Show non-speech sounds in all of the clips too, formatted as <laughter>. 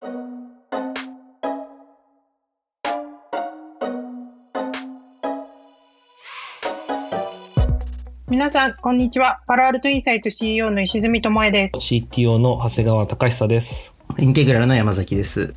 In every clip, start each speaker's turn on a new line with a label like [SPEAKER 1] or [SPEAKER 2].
[SPEAKER 1] 皆さん、こんにちは。パロアルトインサイト CEO の石積智恵です。
[SPEAKER 2] CTO の長谷川隆久です。
[SPEAKER 3] インテグラルの山崎です。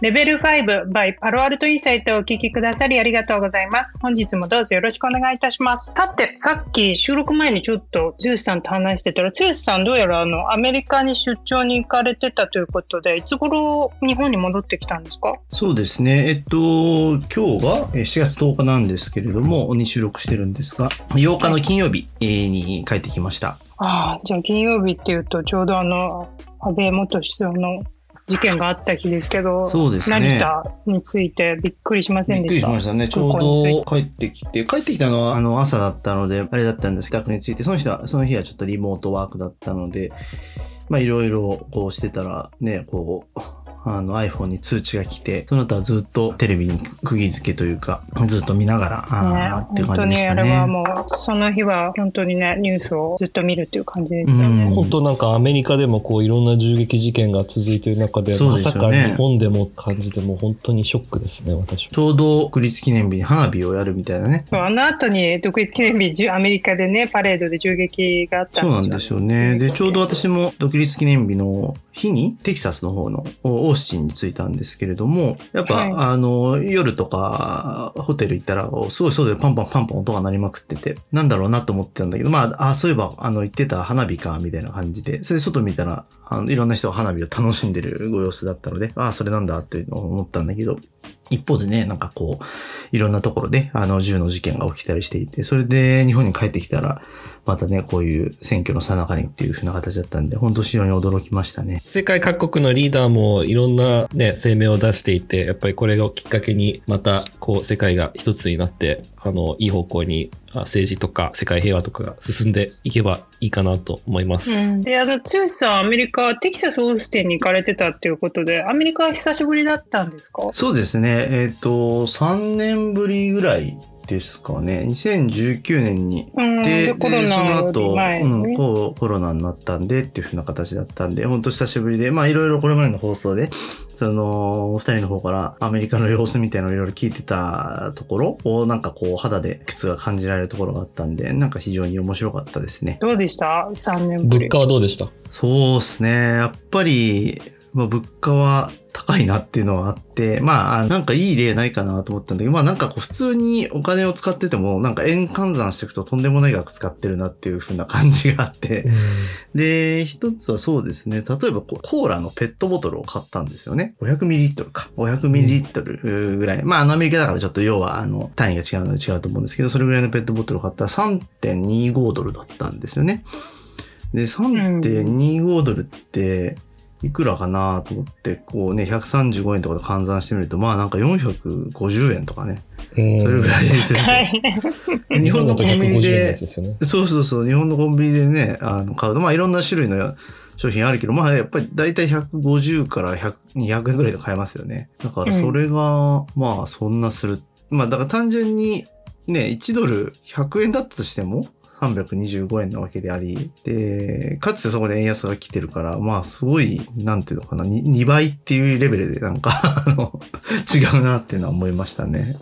[SPEAKER 1] レベル5 by パロアルトインサイトをお聞きくださりありがとうございます。本日もどうぞよろしくお願いいたします。さて、さっき収録前にちょっと剛さんと話してたら、剛さんどうやらあのアメリカに出張に行かれてたということで、いつ頃日本に戻ってきたんですか？
[SPEAKER 3] そうですね。えっと、今日がえー4月10日なんですけれども、に収録してるんですが、8日の金曜日えーに帰ってきました。
[SPEAKER 1] ああ、じゃあ金曜日っていうとちょうどあの安倍元首相の事件があった日ですけど、
[SPEAKER 3] そうですね
[SPEAKER 1] 成田についてびっくりしません
[SPEAKER 3] びっくり
[SPEAKER 1] でし。
[SPEAKER 3] したましたね。ちょうど帰ってきて、帰ってきたのはあの朝だったので、あれだったんです。宅について、その人は、その日はちょっとリモートワークだったので、まあいろいろこうしてたらね、こう、あの iPhone に通知が来て、その後はずっとテレビに釘付けというか、ずっと見ながら、あーっていう
[SPEAKER 1] 本当にあ
[SPEAKER 3] 感じでしたね。
[SPEAKER 1] れはもうその日は本当にねニュースをずっと見るっていう感じでしたね。
[SPEAKER 3] うん
[SPEAKER 2] 本当なんかアメリカでもこういろんな銃撃事件が続いている中で、
[SPEAKER 3] そう
[SPEAKER 2] まさか日本でも感じてもう本当にショックですね、私は。
[SPEAKER 3] ちょうど国立記念日に花火をやるみたいなね。
[SPEAKER 1] そうあの後に独立記念日じゅアメリカでねパレードで銃撃があったんですよ
[SPEAKER 3] そうなんですよね。で、ちょうど私も独立記念日の日にテキサスの方のオースティンに着いたんですけれども、やっぱ、
[SPEAKER 1] はい。
[SPEAKER 3] あの、夜とかホテル行ったら、すごい外でパンパンパンパン音が鳴りまくってて、なんだろうなと思ってたんだけど、まあ、あ、そういえば、あの、行ってた花火か、みたいな感じで、それで外見たら、あの、いろんな人が花火を楽しんでるご様子だったので、あ、それなんだっていうのを思ったんだけど、一方でね、なんかこう、いろんなところで、あの、銃の事件が起きたりしていて、それで日本に帰ってきたら、またね、こういう選挙のさなかにっていう風な形だったんで、本当非常に驚きましたね。
[SPEAKER 2] 世界各国のリーダーもいろんなね、声明を出していて、やっぱりこれをきっかけにまたこう世界が一つになって、あの、いい方向にあ政治とか世界平和とかが進んでいけばいいかなと思います。
[SPEAKER 1] うん、であの剛さんアメリカテキサスオースティンに行かれてたっていうことでアメリカは久しぶりだったんですか？
[SPEAKER 3] そうですね、えっ、と、3年ぶりぐらいですかね。2019年に
[SPEAKER 1] うん
[SPEAKER 3] で、その後、うん、こうコロナになったんでっていう風な形だったんで、本当久しぶりで、まあいろいろこれまでの放送で、その、お二人の方からアメリカの様子みたいなのをいろいろ聞いてたところを、なんかこう肌で靴が感じられるところがあったんで、なんか非常に面白かったですね。
[SPEAKER 1] どうでした？3年ぶり
[SPEAKER 2] 物価はどうでした？
[SPEAKER 3] そうですね。やっぱり、まあ、物価は高いなっていうのはあって、まああ、なんかいい例ないかなと思ったんだけど、まあなんかこう普通にお金を使ってても、なんか円換算していくととんでもない額使ってるなっていう風な感じがあって、で、一つはそうですね。例えばこう、コーラのペットボトルを買ったんですよね。500ミリリットルか。500ミリリットルぐらい。まあ、あのアメリカだからちょっと要は、あの、単位が違うので違うと思うんですけど、それぐらいのペットボトルを買ったら3.25ドルだったんですよね。で、3.25ドルって、いくらかなと思って、こうね、135円とかで換算してみると、まあなんか450円とかね。
[SPEAKER 2] それ
[SPEAKER 3] ぐらいですよ。
[SPEAKER 1] はい
[SPEAKER 3] 日本のコンビニで。そうそうそう、日本のコンビニでね、あの、買うと、まあいろんな種類の商品あるけど、まあやっぱり大体150から100 200円ぐらいで買えますよね。だからそれが、まあそんなする。まあだから単純にね、1ドル100円だったとしても、325円なわけであり、で、かつてそこで円安が来てるから、まあすごい、なんていうのかな、2, 2倍っていうレベルでなんか、<laughs> あの、違うなっていうのは思いましたね。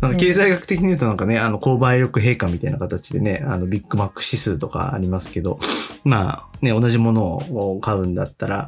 [SPEAKER 3] なんか経済学的に言うとなんかね、あの、購買力陛下みたいな形でね、あの、ビッグマック指数とかありますけど、まあ、ね、同じものを買うんだったら、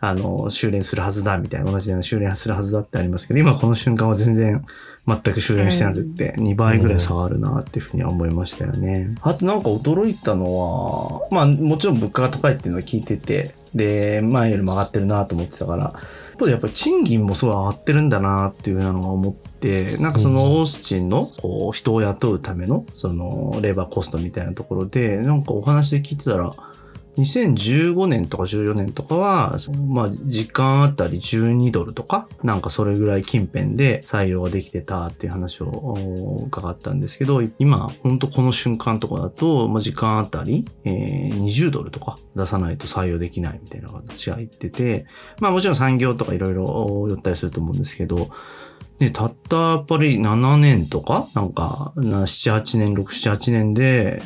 [SPEAKER 3] あの、修練するはずだ、みたいな、同じような修練するはずだってありますけど、今この瞬間は全然、全く修練してなくって、2倍ぐらい差があるな、っていうふうには思いましたよね。あとなんか驚いたのは、まあ、もちろん物価が高いっていうのは聞いてて、で、前よりも上がってるなと思ってたから、一方でやっぱり賃金もすごい上がってるんだなっていうのが思って、なんかそのオースチンのこう人を雇うためのそのレーバーコストみたいなところで、なんかお話で聞いてたら、2015年とか14年とかは、まあ、時間あたり12ドルとか、なんかそれぐらい近辺で採用ができてたっていう話を伺ったんですけど、今、ほんとこの瞬間とかだと、まあ、時間あたり、えー20ドルとか出さないと採用できないみたいな形が言ってて、まあもちろん産業とかいろいろ寄ったりすると思うんですけど、ね、たったやっぱり7年とか、なんか、7、8年、6、7、8年で、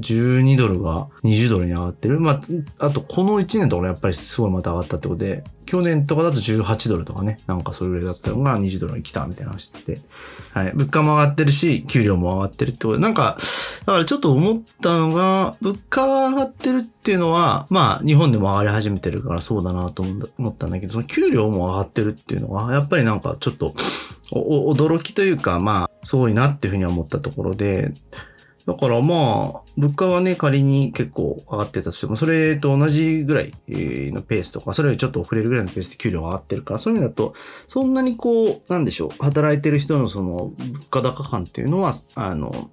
[SPEAKER 3] 12ドルが20ドルに上がってる。まあ、あとこの1年とかやっぱりすごいまた上がったってことで、去年とかだと18ドルとかね、なんかそれぐらいだったのが20ドルに来たみたいな話で。はい。物価も上がってるし、給料も上がってるってことで、なんか、だからちょっと思ったのが、物価が上がってるっていうのは、まあ、日本でも上がり始めてるからそうだなと思ったんだけど、その給料も上がってるっていうのは、やっぱりなんかちょっと、驚きというか、まあ、すごいなっていうふうに思ったところで、だからまあ、物価はね、仮に結構上がってたとしても、それと同じぐらいのペースとか、それよりちょっと遅れるぐらいのペースで給料上がってるから、そういう意味だと、そんなにこう、なんでしょう、働いてる人のその物価高感っていうのは、あの、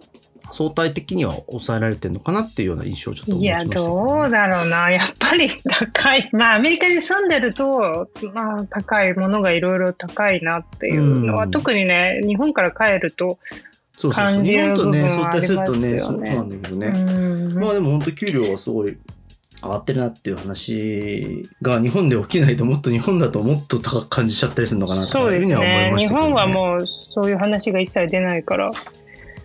[SPEAKER 3] 相対的には抑えられてるのかなっていうような印象をちょっと
[SPEAKER 1] いや、どうだろうな。やっぱり高い。まあ、アメリカに住んでると、まあ、高いものがいろいろ高いなっていうのは、うん、特にね、日本から帰ると、
[SPEAKER 3] そうそうそう。日本とね、相対するとね、そうなんだけどね。まあでも本当給料はすごい上がってるなっていう話が日本で起きないともっと日本だともっと高く感じちゃったりするのかなというふうには思いました、ね、
[SPEAKER 1] 日本はもうそういう話が一切出ないから。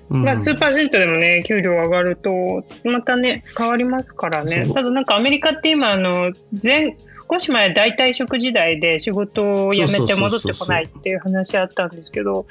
[SPEAKER 1] まあ、数パーセントでもね、給料上がると、またね、変わりますからね。ただなんかアメリカって今、あの、前、少し前大退職時代で仕事を辞めて戻ってこないっていう話あったんですけど、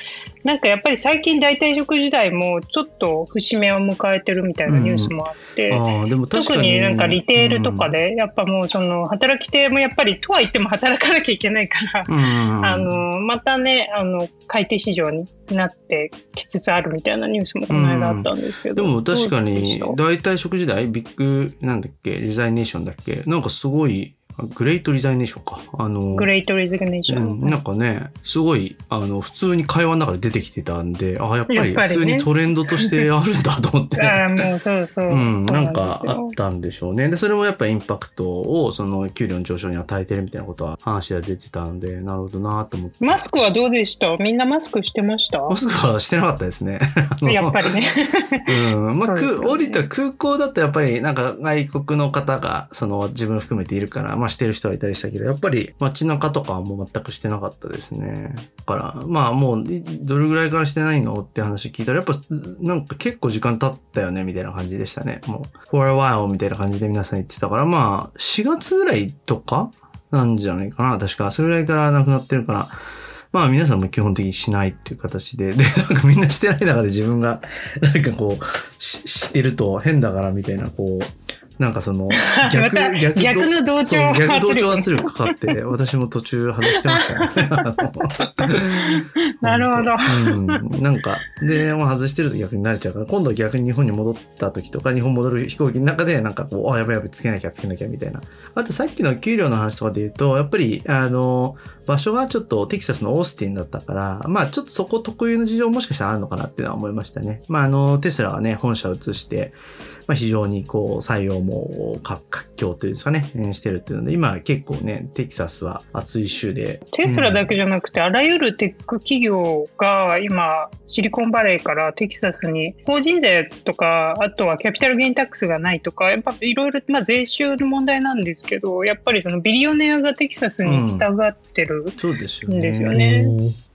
[SPEAKER 1] なんかやっぱり最近大退職時代もちょっと節目を迎えてるみたいなニュースもあって、うん、特になんかリテールとかで、やっぱもうその働き手もやっぱりとは言っても働かなきゃいけないから、うん、あの、またね、あの、買い手市場になってきつつあるみたいなニュースもこの間あったんですけど。
[SPEAKER 3] うん、でも確かに、大体食時代、ビッグ、なんだっけ、リザイネーションだっけ、なんかすごい、グレートリザイネーションか。あの、
[SPEAKER 1] グレートリザイネーション。
[SPEAKER 3] うん、なんかね、すごい、あの、普通に会話の中で出てきてたんで、あ、やっぱり普通にトレンドとして <laughs> あるんだと思って。
[SPEAKER 1] ああ、もうそうそう。
[SPEAKER 3] うん、なんかあったんでしょうね。で、それもやっぱインパクトを、その、給料の上昇に与えてるみたいなことは話が出てたんで、なるほどなと思って。
[SPEAKER 1] マスクはどうでした？みんなマスクしてました？
[SPEAKER 3] マスクはしてなかったですね。<laughs>
[SPEAKER 1] やっぱりね。<laughs>
[SPEAKER 3] うん。まあ、く、降りた空港だとやっぱり、なんか外国の方が、その、自分含めているから、まあ、まあしてる人はいたりしてしたけど、やっぱり街中とかはもう全くしてなかったですね。だから、まあもう、どれぐらいからしてないのって話聞いたら、やっぱなんか結構時間経ったよね、みたいな感じでしたね。もう、for a while みたいな感じで皆さん言ってたから、まあ、4月ぐらいとかなんじゃないかな、確か。それぐらいからなくなってるから、まあ皆さんも基本的にしないっていう形で、で、<laughs> なんかみんなしてない中で自分が、なんかこう、ししてると変だからみたいな、こう、なんかその <laughs>
[SPEAKER 1] 逆、逆逆の同調
[SPEAKER 3] 逆同調圧力かかって、<laughs> 私も途中外してましたね。<laughs>
[SPEAKER 1] なるほど。
[SPEAKER 3] うん。なんか、で、もう外してると逆に慣れちゃうから、今度は逆に日本に戻った時とか、日本戻る飛行機の中で、なんかこう、あ、やばいやばい、つけなきゃつけなきゃみたいな。あとさっきの給料の話とかで言うと、やっぱり、あの、場所がちょっとテキサスのオースティンだったから、まあちょっとそこ特有の事情もしかしたらあるのかなっていうのは思いましたね。まああの、テスラはね、本社を移して、まあ、非常にこう、採用も活況というんですかね、えー、してるっていうので、今結構ね、テキサスは暑い州で。
[SPEAKER 1] テスラだけじゃなくて、うん、あらゆるテック企業が今、シリコンバレーからテキサスに、法人税とか、あとはキャピタルゲインタックスがないとか、やっぱいろいろ、まあ税収の問題なんですけど、やっぱりそのビリオネアがテキサスに従ってるんですよね。うん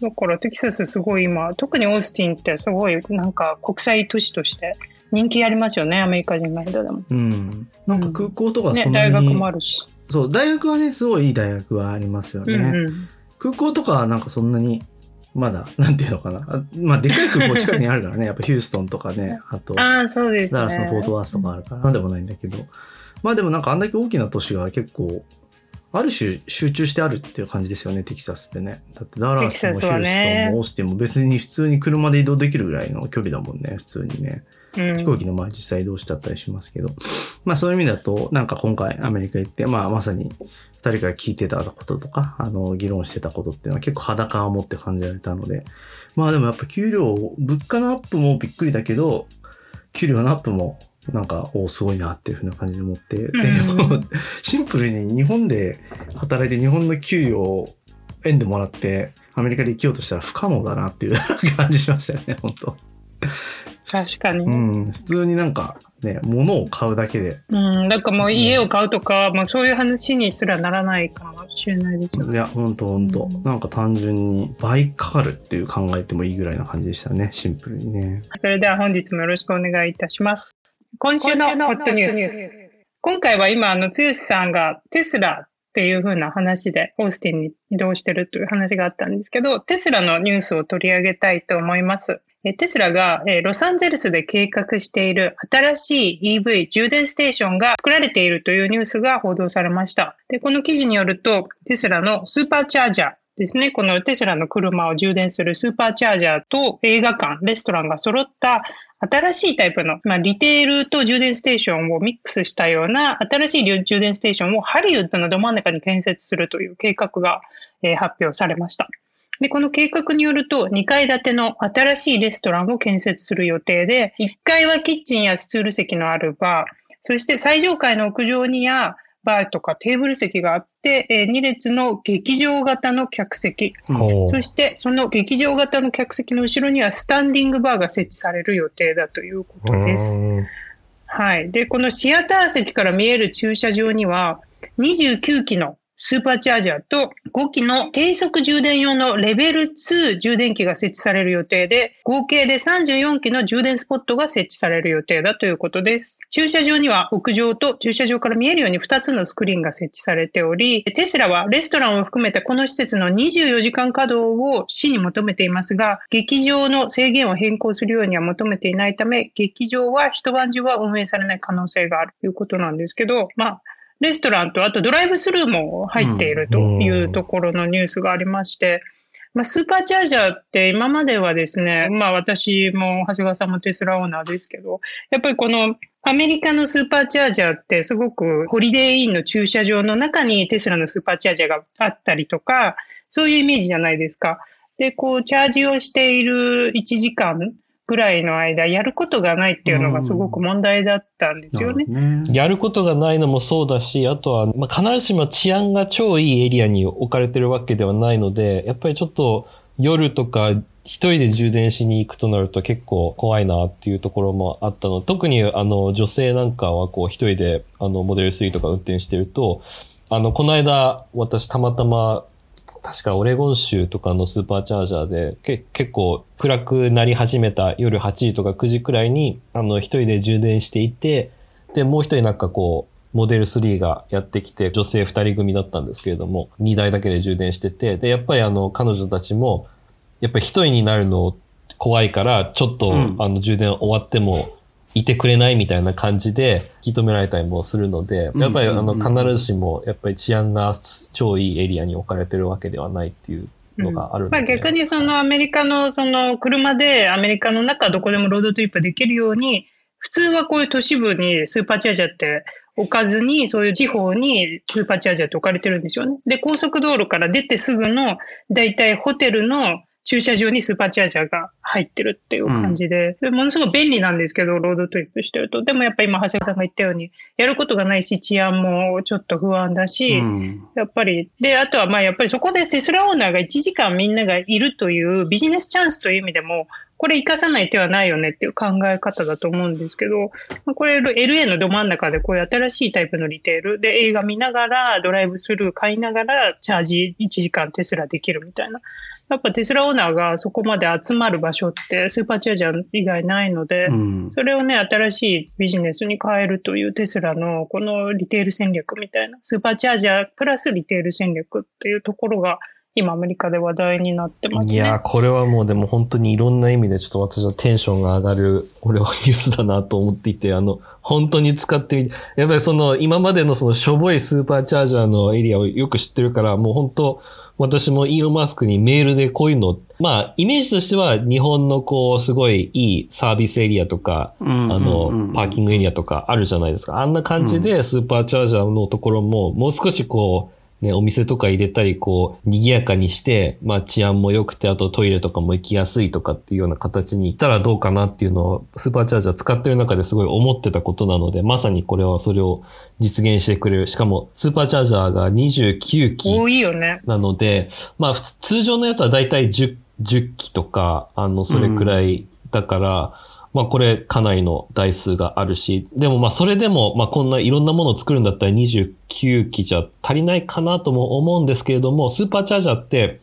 [SPEAKER 1] だからテキサスすごい今、特にオースティンってすごいなんか国際都市として人気ありますよね、アメリカ人の間でも。
[SPEAKER 3] うん。なんか空港とかそんなに、
[SPEAKER 1] ね、大学もあるし。
[SPEAKER 3] そう、大学はね、すごいいい大学はありますよね。うんうん、空港とかはなんかそんなに、まだ、なんていうのかな。まあ、でかい空港近くにあるからね。<laughs> やっぱヒューストンとかね。あと、
[SPEAKER 1] あそうです、ね、
[SPEAKER 3] ダラスのフォートワースとかあるから、なんでもないんだけど。まあでもなんかあんだけ大きな都市が結構ある種集中してあるっていう感じですよね、テキサスってね。だってダラスもヒューストンもオースティンも別に普通に車で移動できるぐらいの距離だもんね、普通にね。うん、飛行機の前実際移動しちゃったりしますけど。まあそういう意味だと、なんか今回アメリカ行って、まあまさに二人から聞いてたこととか、あの、議論してたことっていうのは結構裸を持って感じられたので。まあでもやっぱ給料、物価のアップもびっくりだけど、給料のアップもなんか、おすごいなっていうふうな感じで思って、でも、シンプルに日本で働いて日本の給与を円でもらって、アメリカで生きようとしたら不可能だなっていう感じしましたよね、本当
[SPEAKER 1] 確かに。
[SPEAKER 3] うん、普通になんかね、物を買うだけで。
[SPEAKER 1] うん、だからもう家を買うとか、うん、まあそういう話にすらならないかもしれないですよ
[SPEAKER 3] ね。いや、ほんとほんと。なんか単純に倍かかるっていう考えてもいいぐらいな感じでしたね、シンプルにね。
[SPEAKER 1] それでは本日もよろしくお願いいたします。今週のホットニュース。今回は今、あの、つよしさんがテスラっていう風な話でオースティンに移動してるという話があったんですけど、テスラのニュースを取り上げたいと思います。テスラがロサンゼルスで計画している新しい EV 充電ステーションが作られているというニュースが報道されました。で、この記事によると、テスラのスーパーチャージャーですね、このテスラの車を充電するスーパーチャージャーと映画館、レストランが揃った新しいタイプの、まあ、リテールと充電ステーションをミックスしたような新しい充電ステーションをハリウッドのど真ん中に建設するという計画が、えー、発表されました。で、この計画によると、2階建ての新しいレストランを建設する予定で、1階はキッチンやスツール席のあるバー、そして最上階の屋上にや、バーとかテーブル席があって、えー、2列の劇場型の客席、そしてその劇場型の客席の後ろにはスタンディングバーが設置される予定だということです。はい。で、このシアター席から見える駐車場には、29機のスーパーチャージャーと5機の低速充電用のレベル2充電器が設置される予定で、合計で34機の充電スポットが設置される予定だということです。駐車場には屋上と駐車場から見えるように2つのスクリーンが設置されており、テスラはレストランを含めたこの施設の24時間稼働を市に求めていますが、劇場の制限を変更するようには求めていないため、劇場は一晩中は運営されない可能性があるということなんですけど、まあ、レストランと、あとドライブスルーも入っているというところのニュースがありまして、まあ、スーパーチャージャーって今まではですね、まあ私も長谷川さんもテスラオーナーですけど、やっぱりこのアメリカのスーパーチャージャーってすごくホリデーインの駐車場の中にテスラのスーパーチャージャーがあったりとか、そういうイメージじゃないですか。で、こうチャージをしている1時間ぐらいの間、やることがないっていうのがすごく問題だったんですよね。
[SPEAKER 2] ねやることがないのもそうだし、あとは、まあ、必ずしも治安が超いいエリアに置かれてるわけではないので、やっぱりちょっと夜とか一人で充電しに行くとなると結構怖いなっていうところもあったの。特にあの女性なんかはこう一人であのモデル3とか運転してると、あの、この間私たまたま確かオレゴン州とかのスーパーチャージャーで、け結構暗くなり始めた夜8時とか9時くらいに、あの、一人で充電していて、で、もう一人なんかこう、モデル3がやってきて、女性二人組だったんですけれども、2台だけで充電してて、で、やっぱりあの、彼女たちも、やっぱり一人になるの怖いから、ちょっと、うん、あの、充電終わっても、いてくれないみたいな感じで引き止められたりもするので、やっぱりあの必ずしもやっぱり治安が超いいエリアに置かれてるわけではないっていうのがあるので、
[SPEAKER 1] うん、まあ、逆にそのアメリカのその車でアメリカの中どこでもロードトリップできるように、普通はこういう都市部にスーパーチャージャーって置かずに、そういう地方にスーパーチャージャーって置かれてるんですよね。で、高速道路から出てすぐの、だいたいホテルの駐車場にスーパーチャージャーが入ってるっていう感じで、うん、ものすごく便利なんですけど、ロードトリップしてると。でもやっぱり今、長谷川さんが言ったように、やることがないし、治安もちょっと不安だし、うん、やっぱり、で、あとはまあやっぱりそこでテスラオーナーが1時間みんながいるというビジネスチャンスという意味でも、これ活かさない手はないよねっていう考え方だと思うんですけど、これ LA のど真ん中でこういう新しいタイプのリテールで映画見ながらドライブスルー買いながらチャージ1時間テスラできるみたいな。やっぱテスラオーナーがそこまで集まる場所ってスーパーチャージャー以外ないので、うん、それをね、新しいビジネスに変えるというテスラのこのリテール戦略みたいな、スーパーチャージャープラスリテール戦略っていうところが今アメリカで話題になってますね。
[SPEAKER 2] いや、これはもうでも本当にいろんな意味でちょっと私はテンションが上がる、俺はニュースだなと思っていて、あの、本当に使ってみて、やっぱりその今までのそのしょぼいスーパーチャージャーのエリアをよく知ってるから、もう本当、私もイーロン・マスクにメールでこういうの、まあ、イメージとしては日本のこう、すごいいいサービスエリアとか、あの、パーキングエリアとかあるじゃないですか。あんな感じでスーパーチャージャーのところも、もう少しこう、ね、お店とか入れたり、こう、賑やかにして、まあ治安も良くて、あとトイレとかも行きやすいとかっていうような形に行ったらどうかなっていうのを、スーパーチャージャー使ってる中ですごい思ってたことなので、まさにこれはそれを実現してくれる。しかも、スーパーチャージャーが29機。
[SPEAKER 1] 多いよね。
[SPEAKER 2] なので、まあ、通常のやつはだいたい10、10機とか、あの、それくらいだから、うんまあこれかなりの台数があるし、でもまあそれでも、まあこんないろんなものを作るんだったら29機じゃ足りないかなとも思うんですけれども、スーパーチャージャーって、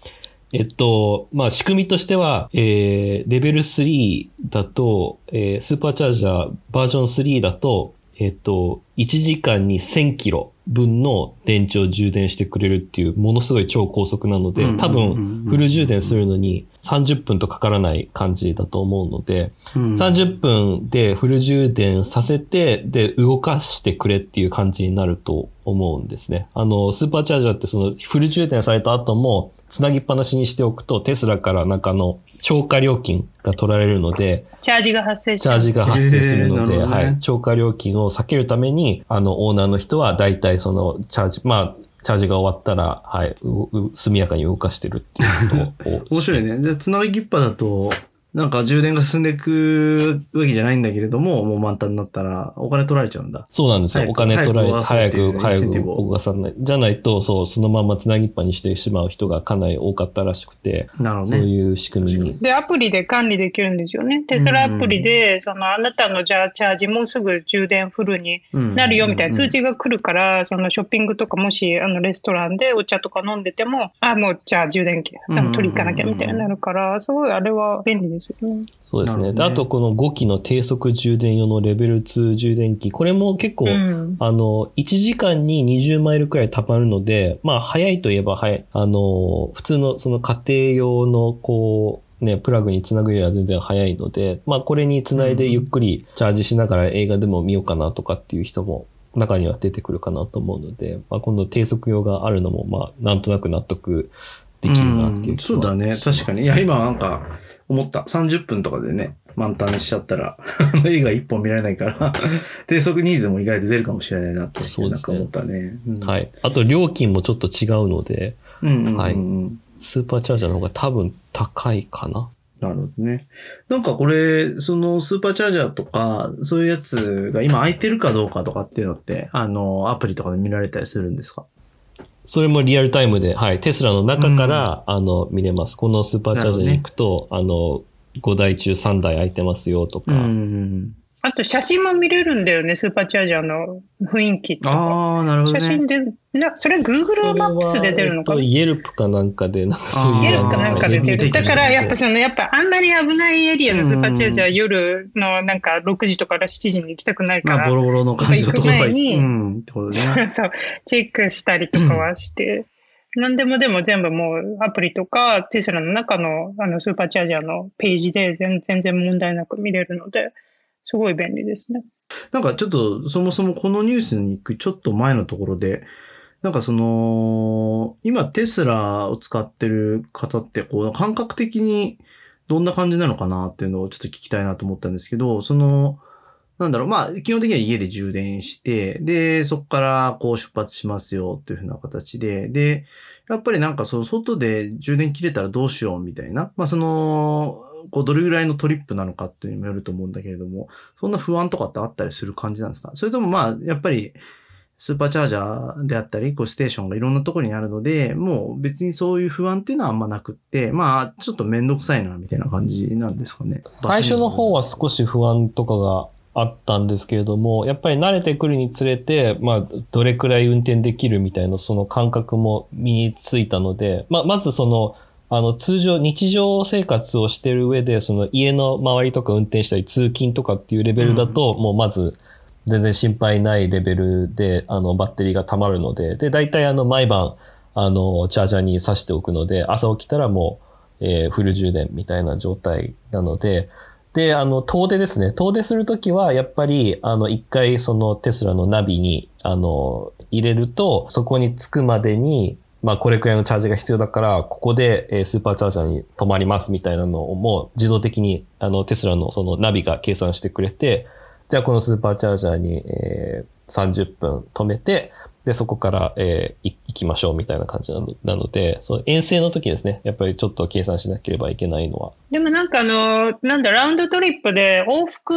[SPEAKER 2] えっと、まあ仕組みとしては、えー、レベル3だと、えー、スーパーチャージャーバージョン3だと、えっ、と、1時間に1000キロ分の電池を充電してくれるっていう、ものすごい超高速なので、多分、フル充電するのに30分とかからない感じだと思うので、30分でフル充電させて、で、動かしてくれっていう感じになると思うんですね。あの、スーパーチャージャーってそのフル充電された後も、つなぎっぱなしにしておくと、テスラからなんかの超過料金が取られるので、
[SPEAKER 1] チャージが発生し
[SPEAKER 2] チャージが発生するので、
[SPEAKER 3] ね
[SPEAKER 2] はい。超過料金を避けるために、あの、オーナーの人は大体その、チャージ、まあ、チャージが終わったら、はい、うう速やかに動かしてるっていうことを。<laughs>
[SPEAKER 3] 面白いね。で、つなぎ切っぱだと、なんか充電が進んでいくわけじゃないんだけれども、もう満タンになったらお金取られちゃうんだ。
[SPEAKER 2] そうなんですよ。お金取られて、
[SPEAKER 3] 早
[SPEAKER 2] 早く、早く動かさない。じゃないと、そう、そのままつなぎっぱにしてしまう人がかなり多かったらしくて、
[SPEAKER 3] なるほどね。
[SPEAKER 2] そういう仕組みに。
[SPEAKER 1] で、アプリで管理できるんですよね。テスラアプリで、その、あなたのじゃあチャージもうすぐ充電フルになるよみたいな通知が来るから、そのショッピングとかもし、あの、レストランでお茶とか飲んでても、あ、もうじゃあ充電器、じゃあ取り行かなきゃみたいになるから、すごいあれは便利ですよね。
[SPEAKER 2] そうですね。
[SPEAKER 3] ね
[SPEAKER 2] あとこの5機の低速充電用のレベル2充電器、これも結構、
[SPEAKER 1] うん。
[SPEAKER 2] あの、1時間に20マイルくらい溜まるので、まあ、早いといえば早い。あの、普通のその家庭用の、こう、ね、プラグにつなぐよりは全然早いので、まあ、これにつないでゆっくりチャージしながら映画でも見ようかなとかっていう人も中には出てくるかなと思うので、まあ、今度低速用があるのも、まあ、なんとなく納得できるなっていう
[SPEAKER 3] うんそうだね。確かに。いや、今なんか思った。30分とかでね、満タンにしちゃったら、<laughs> 映画一本見られないから、<laughs> 低速ニーズも意外と出るかもしれないなって、
[SPEAKER 2] そう
[SPEAKER 3] なんか思ったね。うん
[SPEAKER 2] はい。あと、料金もちょっと違うので、
[SPEAKER 3] うんうんうんうん
[SPEAKER 2] はいスーパーチャージャーの方が多分高いかな。
[SPEAKER 3] なるほどね。なんかこれ、そのスーパーチャージャーとか、そういうやつが今空いてるかどうかとかっていうのって、あの、アプリとかで見られたりするんですか？
[SPEAKER 2] それもリアルタイムで、はい、テスラの中から、あの、見れます。このスーパーチャージに行くと、あの、5台中3台空いてますよとか。
[SPEAKER 3] ん。
[SPEAKER 1] あと写真も見れるんだよね、スーパーチャージャーの雰囲気とか。
[SPEAKER 3] ああ、なるほどね。
[SPEAKER 1] 写真で、なそれ Google マップスで出るのかな？
[SPEAKER 2] とイエルプかなんかで、なんかそういう。
[SPEAKER 1] イエルプかなんかで出る。だからやっぱその、やっぱあんまり危ないエリアのスーパーチャージャー
[SPEAKER 3] うん
[SPEAKER 1] 夜のなんか6時とか7時に行きたくないか
[SPEAKER 3] まあ、
[SPEAKER 1] ら
[SPEAKER 3] ボ、ロボロの感じのところが
[SPEAKER 1] 行く前に
[SPEAKER 3] うん、ってことね。<laughs>
[SPEAKER 1] そう、チェックしたりとかはして、何でもでも全部もうアプリとかテスラの中のあのスーパーチャージャーのページで全全然問題なく見れるので、すごい便利ですね。
[SPEAKER 3] なんかちょっと、そもそもこのニュースに行くちょっと前のところで、なんかその、今テスラを使ってる方って、こう、感覚的にどんな感じなのかなっていうのをちょっと聞きたいなと思ったんですけど、その、なんだろう、まあ、基本的には家で充電して、で、そこからこう出発しますよっていうふうな形で、で、やっぱりなんかその外で充電切れたらどうしようみたいな、まあその、こうどれぐらいのトリップなのかっていうのもよると思うんだけれども、そんな不安とかってあったりする感じなんですか？それともまあ、やっぱり、スーパーチャージャーであったり、こうステーションがいろんなところにあるので、もう別にそういう不安っていうのはあんまなくって、まあ、ちょっとめんどくさいな、みたいな感じなんですかね？
[SPEAKER 2] 最初の方は少し不安とかがあったんですけれども、やっぱり慣れてくるにつれて、まあ、どれくらい運転できるみたいな、その感覚も身についたので、まあ、まずその、あの、通常、日常生活をしてる上で、その家の周りとか運転したり通勤とかっていうレベルだと、もうまず、全然心配ないレベルで、あの、バッテリーが溜まるので、で、大体あの、毎晩、あの、チャージャーに挿しておくので、朝起きたらもう、えーフル充電みたいな状態なので、で、あの、遠出ですね。遠出するときは、やっぱり、あの、一回そのテスラのナビに、あの、入れると、そこに着くまでに、まあ、これくらいのチャージが必要だから、ここで、えスーパーチャージャーに止まりますみたいなのをもう自動的に、あの、テスラのそのナビが計算してくれて、じゃあこのスーパーチャージャーに、え30分止めて、で、そこから、えー行きましょうみたいな感じなのなので、その遠征の時ですね、やっぱりちょっと計算しなければいけないのは。
[SPEAKER 1] でもなんかあの、なんだ、ラウンドトリップで往復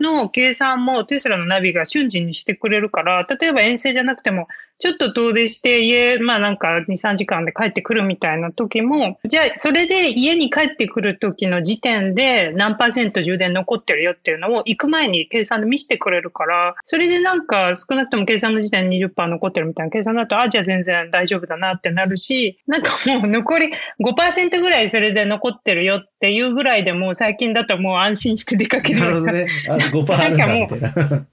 [SPEAKER 1] の計算もテスラのナビが瞬時にしてくれるから、例えば遠征じゃなくても、ちょっと遠出して家、まあなんか2、3時間で帰ってくるみたいな時も、じゃあそれで家に帰ってくる時の時点で何パーセント充電残ってるよっていうのを行く前に計算で見せてくれるから、それでなんか少なくとも計算の時点20%残残ってるみたいな計算だと、あ、じゃあ全然大丈夫だなってなるし、なんかもう残り5%ぐらいそれで残ってるよっていうぐらいでもう最近だともう安心して出かける
[SPEAKER 3] なるほどね。あ5%あるんだみたいな。
[SPEAKER 1] 5%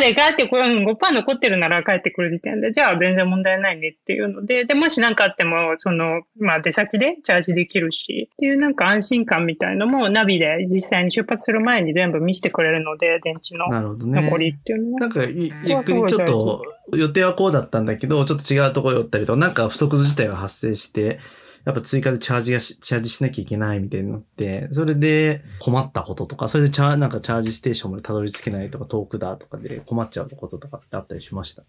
[SPEAKER 1] で帰ってくる、うん5%残ってるなら帰ってくる時点で、じゃあ全然問題ないねっていうので、で、もし何かあっても、その、まあ出先でチャージできるし、っていうなんか安心感みたいのもナビで実際に出発する前に全部見せてくれるので、電池の。残りっていうの？は。
[SPEAKER 3] なんか、い逆にちょっと、予定はこうだったんだけど、ちょっと違うとこ寄ったりと、なんか不足自体が発生して、やっぱ追加でチャージがし、チャージしなきゃいけないみたいになって、それで困ったこととか、それでチャー、なんかチャージステーションまでたどり着けないとか、遠くだとかで困っちゃうこととかってあったりしました。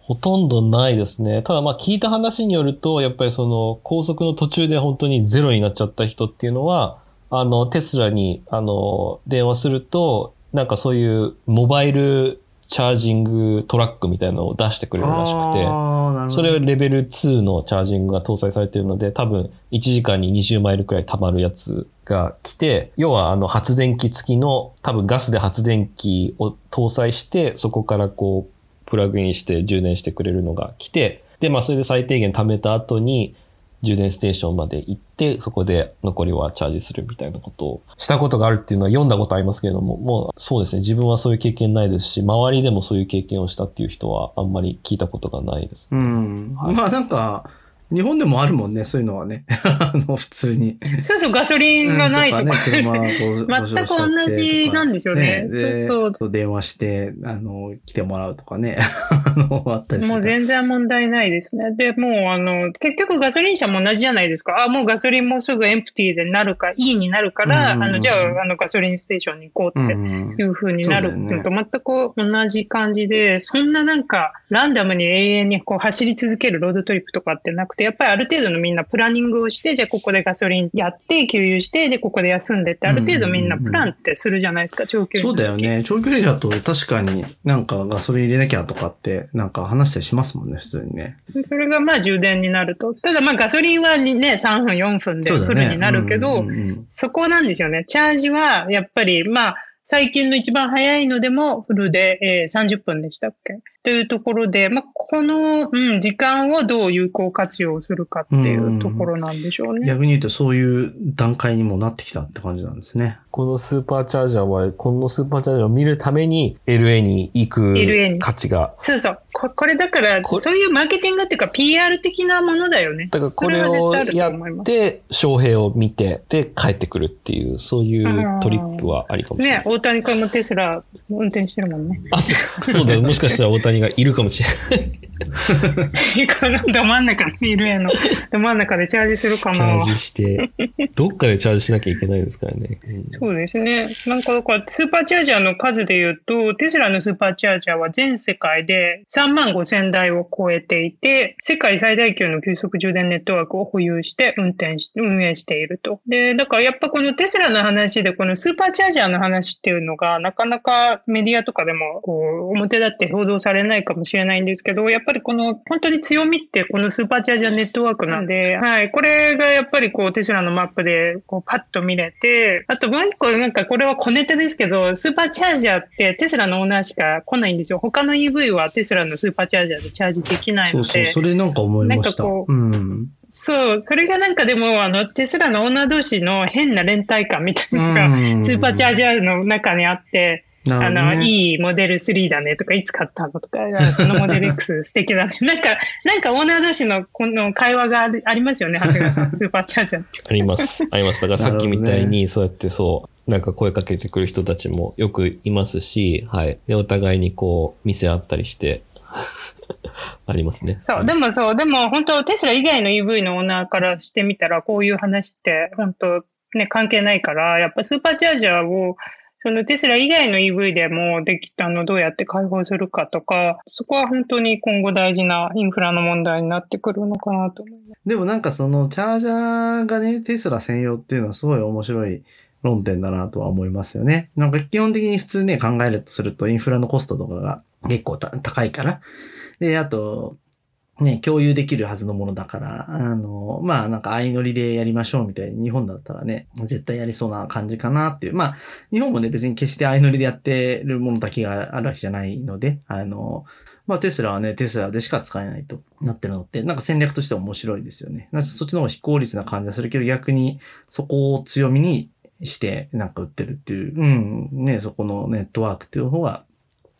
[SPEAKER 2] ほとんどないですね。ただまあ聞いた話によると、やっぱりその高速の途中で本当にゼロになっちゃった人っていうのは、あの、テスラに、あの、電話すると、なんかそういうモバイルチャージングトラックみたいなのを出してくれるらしくて。それはレベル2のチャージングが搭載されているので、多分1時間に20マイルくらい溜まるやつが来て、要はあの発電機付きの多分ガスで発電機を搭載して、そこからこうプラグインして充電してくれるのが来て、で、まあそれで最低限貯めた後に充電ステーションまで行って、そこで残りはチャージするみたいなことをしたことがあるっていうのは読んだことありますけれども、もうそうですね、自分はそういう経験ないですし、周りでもそういう経験をしたっていう人はあんまり聞いたことがないです。
[SPEAKER 3] うん。
[SPEAKER 2] はい
[SPEAKER 3] まあなんか、日本でもあるもんね、そういうのはね。<laughs> あの、普通に。
[SPEAKER 1] そうそう、ガソリンがないとか。
[SPEAKER 3] ね、車がこう
[SPEAKER 1] 全く同じなんですよね
[SPEAKER 3] で
[SPEAKER 1] そう
[SPEAKER 3] そう電話して、あの、来てもらうとかね。あの、あったりする。
[SPEAKER 1] もう全然問題ないですね。で、もうあの、結局ガソリン車も同じじゃないですか。あ、もうガソリンもうすぐエンプティでなるか、E になるから、あの、じゃあ、あの、ガソリンステーションに行こうって
[SPEAKER 3] うんうん
[SPEAKER 1] いう風になる
[SPEAKER 3] そうだよね
[SPEAKER 1] のと全く同じ感じで、そんななんか、ランダムに永遠にこう走り続けるロードトリップとかってなくて、やっぱりある程度のみんなプランニングをして、じゃあここでガソリンやって、給油して、で、ここで休んでって、ある程度みんなプランってするじゃないですか、長距離
[SPEAKER 3] そうだよね。長距離だと確かになんかガソリン入れなきゃとかって、なんか話したりしますもんね、普通にね。
[SPEAKER 1] それがまあ充電になると。ただまあガソリンはね、3分、4分で。フルになるけど、
[SPEAKER 3] うんうんうん
[SPEAKER 1] そこなんですよね。チャージは、やっぱり、まあ、最近の一番早いのでもフルで、えー30分でしたっけ？というところで、まあ、この、うん、時間をどう有効活用するかっていうところなんでしょうね。
[SPEAKER 3] 逆に言うとそういう段階にもなってきたって感じなんですね。
[SPEAKER 2] このスーパーチャージャーは、このスーパーチャージャーを見るために LA に行く
[SPEAKER 1] LA に
[SPEAKER 2] 価値が。
[SPEAKER 1] そうそう。ここれだから、
[SPEAKER 2] こ
[SPEAKER 1] そういうマーケティングっていうか PR 的なものだよね。
[SPEAKER 2] だからこれをや
[SPEAKER 1] 思います
[SPEAKER 2] って、翔平を見て、で、帰ってくるっていう、そういうトリップはありかもしれない。
[SPEAKER 1] ね、大谷君もテスラ運転してるもんね。
[SPEAKER 2] あ、そうそうだ、もしかしたら大谷がいるかもしれない。
[SPEAKER 1] このど真ん中にいるやの、ど真ん中でチャージするかな
[SPEAKER 2] チャー。ジして、どっかでチャージしなきゃいけないですからね。うん
[SPEAKER 1] そうですね。なんか、だからスーパーチャージャーの数で言うと、テスラのスーパーチャージャーは全世界で3万5千台を超えていて、世界最大級の急速充電ネットワークを保有して運転し、運営していると。で、だからやっぱこのテスラの話で、このスーパーチャージャーの話っていうのが、なかなかメディアとかでも、こう、表立って報道されないかもしれないんですけど、やっぱりこの、本当に強みってこのスーパーチャージャーネットワークなんで、はい、これがやっぱりこう、テスラのマップで、こう、パッと見れて、あともう一個なんかこれは小ネタですけど、スーパーチャージャーってテスラのオーナーしか来ないんですよ。他の EV はテスラのスーパーチャージャーでチャージできないので。
[SPEAKER 3] そうそう、それなんか思いました。
[SPEAKER 1] なんかこ
[SPEAKER 3] うん。
[SPEAKER 1] そう、それがなんかでも、あの、テスラのオーナー同士の変な連帯感みたいなのが、
[SPEAKER 3] うん
[SPEAKER 1] スーパーチャージャーの中にあって、あの、
[SPEAKER 3] ね。
[SPEAKER 1] いいモデル3だねとか、いつ買ったのとか、あそのモデル X 素敵だね。<laughs> なんか、なんかオーナー同士のこの会話があるありますよね、<laughs> 長谷川さん。スーパーチャージャーって。
[SPEAKER 2] あります。あります。だからさっきみたいに、そうやってそう、なんか声かけてくる人たちもよくいますし、はい。で、お互いにこう、店あったりして、<laughs> ありますね。
[SPEAKER 1] そう、でもそう、でも本当テスラ以外の EV のオーナーからしてみたら、こういう話って本当ね、関係ないから、やっぱスーパーチャージャーを、そのテスラ以外の EV でもできたのどうやって開放するかとか、そこは本当に今後大事なインフラの問題になってくるのかなと思います。
[SPEAKER 3] でもなんかそのチャージャーがね、テスラ専用っていうのはすごい面白い論点だなとは思いますよね。なんか基本的に普通ね、考えるとするとインフラのコストとかが結構高いから。で、あと、ね、共有できるはずのものだから、あの、まあなんか相乗りでやりましょうみたいに日本だったらね、絶対やりそうな感じかなっていう。まあ、日本もね、別に決して相乗りでやってるものだけがあるわけじゃないので、あの、まあテスラはね、テスラでしか使えないとなってるのって、なんか戦略としては面白いですよね。そっちの方が非効率な感じがするけど、逆にそこを強みにして、なんか売ってるっていう、うん、ね、そこのネットワークっていう方が、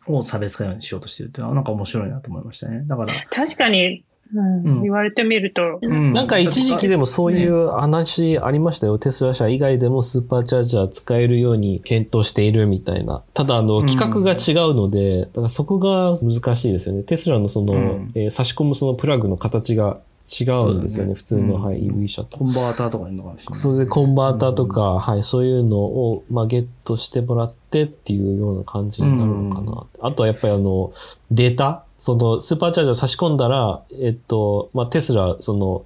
[SPEAKER 3] を差別化にしようとしてるっていうのは、なんか面白いなと思いましたね。だから、
[SPEAKER 1] 確かに、うん
[SPEAKER 3] うん
[SPEAKER 1] 言われてみると、
[SPEAKER 3] うん
[SPEAKER 4] なんか一時期でもそういう話ありましたよ。テスラ社以外でもスーパーチャージャー使えるように検討しているみたいな。ただ、あの、
[SPEAKER 3] うん
[SPEAKER 4] 規格が違うので、だからそこが難しいですよね。テスラのその、
[SPEAKER 3] うん
[SPEAKER 4] えー差し込むそのプラグの形が違うんですよね。
[SPEAKER 3] ね
[SPEAKER 4] 普通の、
[SPEAKER 3] うん
[SPEAKER 4] はい、EV 車と。
[SPEAKER 3] コンバーターとかいるのかもしれない。
[SPEAKER 4] それでコンバーターとか、はい、そういうのを、まあ、ゲットしてもらってっていうような感じになるのかな。あとはやっぱりあの、データその、スーパーチャージャー差し込んだら、えっと、まあ、テスラ、その、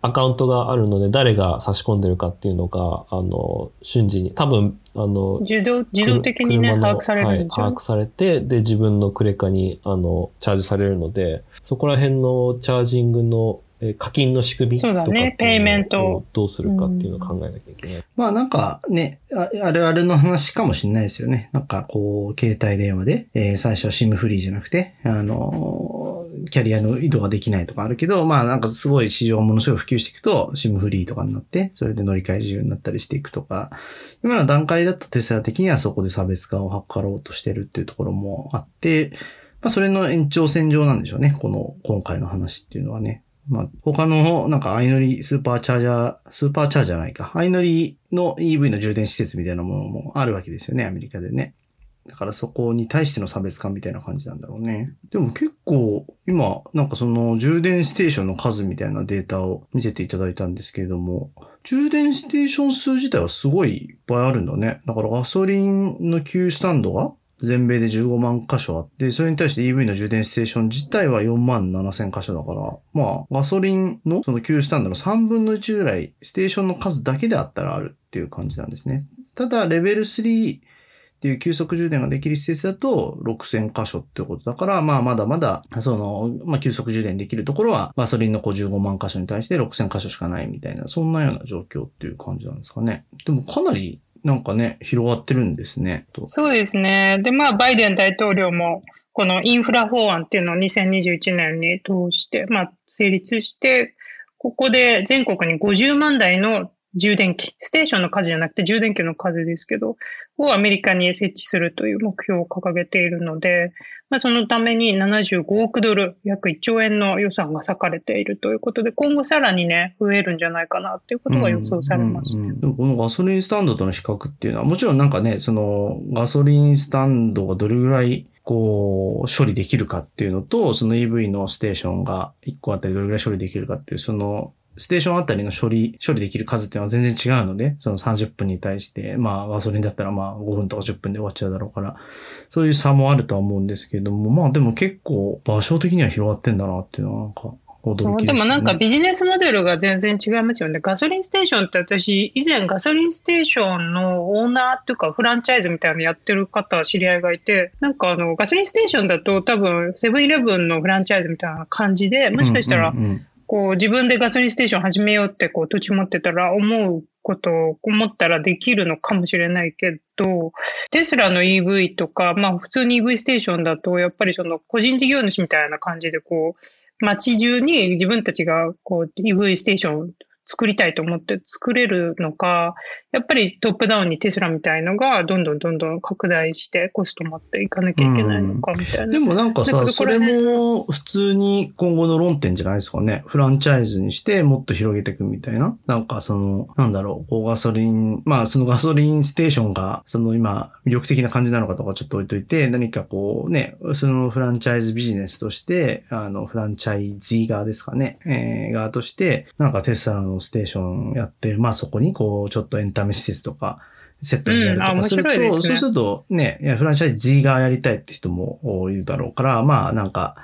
[SPEAKER 4] アカウントがあるので、誰が差し込んでるかっていうのが、あの、瞬時に、多分、あの、
[SPEAKER 1] 自動、自動的にね、把握されるんですよ。
[SPEAKER 4] はい、把握されて、で、自分のクレカに、あの、チャージされるので、そこら辺のチャージングの、えー課金の仕組みとか
[SPEAKER 1] ねペイメント
[SPEAKER 4] をどうするかっていうのを考えなきゃいけない。
[SPEAKER 3] まあなんかね、ああるあるの話かもしれないですよね。なんかこう、携帯電話で、えー最初は SIM フリーじゃなくて、あのーキャリアの移動ができないとかあるけど、まあなんかすごい市場がものすごい普及していくと、SIM フリーとかになって、それで乗り換え自由になったりしていくとか、今の段階だとテスラ的にはそこで差別化を図ろうとしてるっていうところもあって、まあそれの延長線上なんでしょうね。この、今回の話っていうのはね。まあ、他の、なんか、相乗りスーパーチャージャー、スーパーチャージャーないか。相乗りの EV の充電施設みたいなものもあるわけですよね、アメリカでね。だからそこに対しての差別化みたいな感じなんだろうね。でも結構、今、なんかその充電ステーションの数みたいなデータを見せていただいたんですけれども、充電ステーション数自体はすごいいっぱいあるんだね。だからガソリンの給スタンドが全米で15万箇所あって、それに対して EV の充電ステーション自体は4万7千箇所だから、まあ、ガソリンのその給スタンドの3分の1ぐらい、ステーションの数だけであったらあるっていう感じなんですね。ただ、レベル3っていう急速充電ができる施設だと6000箇所ってことだから、まあ、まだまだ、その、まあ、急速充電できるところは、ガソリンの55万箇所に対して6000箇所しかないみたいな、そんなような状況っていう感じなんですかね。でも、かなり、なんかね、広がってるんですね。
[SPEAKER 1] そうですね。で、まあ、バイデン大統領も、このインフラ法案っていうのを2021年に通して、まあ、成立して、ここで全国に50万台の充電器、ステーションの数じゃなくて充電器の数ですけど、をアメリカに設置するという目標を掲げているので、まあ、そのために75億ドル、約1兆円の予算が割かれているということで、今後さらにね、増えるんじゃないかなっていうことが予想されます。
[SPEAKER 3] うんうんうんでもこのガソリンスタンドとの比較っていうのは、もちろんなんかね、そのガソリンスタンドがどれぐらいこう処理できるかっていうのと、その EV のステーションが1個あたりどれぐらい処理できるかっていう、そのステーションあたりの処理、処理できる数っていうのは全然違うので、その30分に対して、まあガソリンだったらまあ5分とか10分で終わっちゃうだろうから、そういう差もあるとは思うんですけれども、まあでも結構場所的には広がってんだなっていうのはなんか驚きですね。
[SPEAKER 1] でもなんかビジネスモデルが全然違いますよね。ガソリンステーションって私、以前ガソリンステーションのオーナーっていうかフランチャイズみたいなのやってる方、知り合いがいて、なんかあのガソリンステーションだと多分セブンイレブンのフランチャイズみたいな感じで、もしかしたらこう自分でガソリンステーション始めようってこう土地持ってたら思うことを思ったらできるのかもしれないけど、テスラの EV とか、まあ普通に EV ステーションだと、やっぱりその個人事業主みたいな感じでこう、街中に自分たちがこう EV ステーション作りたいと思って作れるのか、やっぱりトップダウンにテスラみたいのがどんどんどんどん拡大してコスト持っていかなきゃいけないのかみたいな。
[SPEAKER 3] でもなんかさ、それも普通に今後の論点じゃないですかね。フランチャイズにしてもっと広げていくみたいな。なんかその、なんだろう、こうガソリン、まあそのガソリンステーションが、その今魅力的な感じなのかとかちょっと置いといて、何かこうね、そのフランチャイズビジネスとして、あの、フランチャイズー側ですかね、えー、側として、なんかテスラのステーションやって、まあそこにこう、ちょっとエンタメ施設とか、セットにやるとかすると、
[SPEAKER 1] 面白いですね
[SPEAKER 3] そうするとね、いやフランチャイズ G 側やりたいって人もいるだろうから、まあなんか、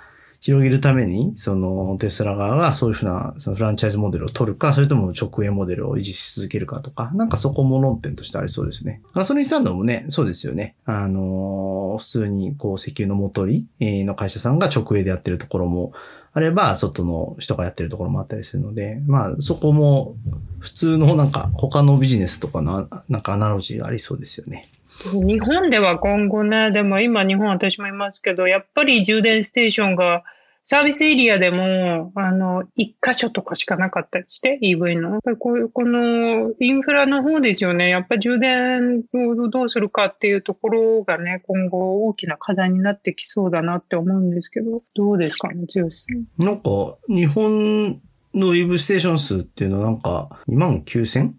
[SPEAKER 3] 広げるために、そのテスラ側がそういうふうな、そのフランチャイズモデルを取るか、それとも直営モデルを維持し続けるかとか、なんかそこも論点としてありそうですね。ガソリンスタンドもね、そうですよね。あのー普通にこう石油の元りの会社さんが直営でやってるところもあれば、外の人がやってるところもあったりするので、まあそこも普通のなんか他のビジネスとかのなんかアナロジーがありそうですよね。
[SPEAKER 1] 日本では今後ね、でも今日本私もいますけど、やっぱり充電ステーションがサービスエリアでも、あの、一箇所とかしかなかったりして、EV の。やっぱりこういう、このインフラの方ですよね。やっぱり充電をどうするかっていうところがね、今後大きな課題になってきそうだなって思うんですけど、どうですかね、剛さん。
[SPEAKER 3] なんか、日本のウェブステーション数っていうのはなんか2万9000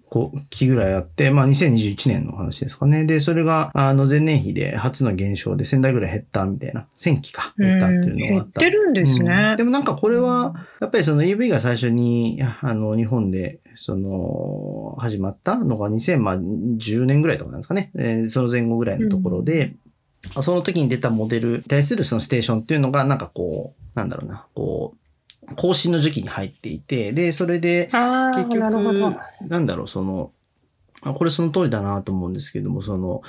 [SPEAKER 3] 機ぐらいあって、まあ2021年の話ですかね。で、それがあの前年比で初の減少で1000台ぐらい減ったみたいな、1000機か。減ったっていうのがあった。
[SPEAKER 1] 減ってるんですね、
[SPEAKER 3] うん、でもなんかこれは、やっぱりその EV が最初にあの日本でその始まったのが2010年ぐらいとかなんですかね。えー、その前後ぐらいのところで、うん、その時に出たモデルに対するそのステーションっていうのがなんかこう、なんだろうな、こう、更新の時期に入っていて、で、それで、結局、なんだろう、その、これその通りだなと思うんですけども、その、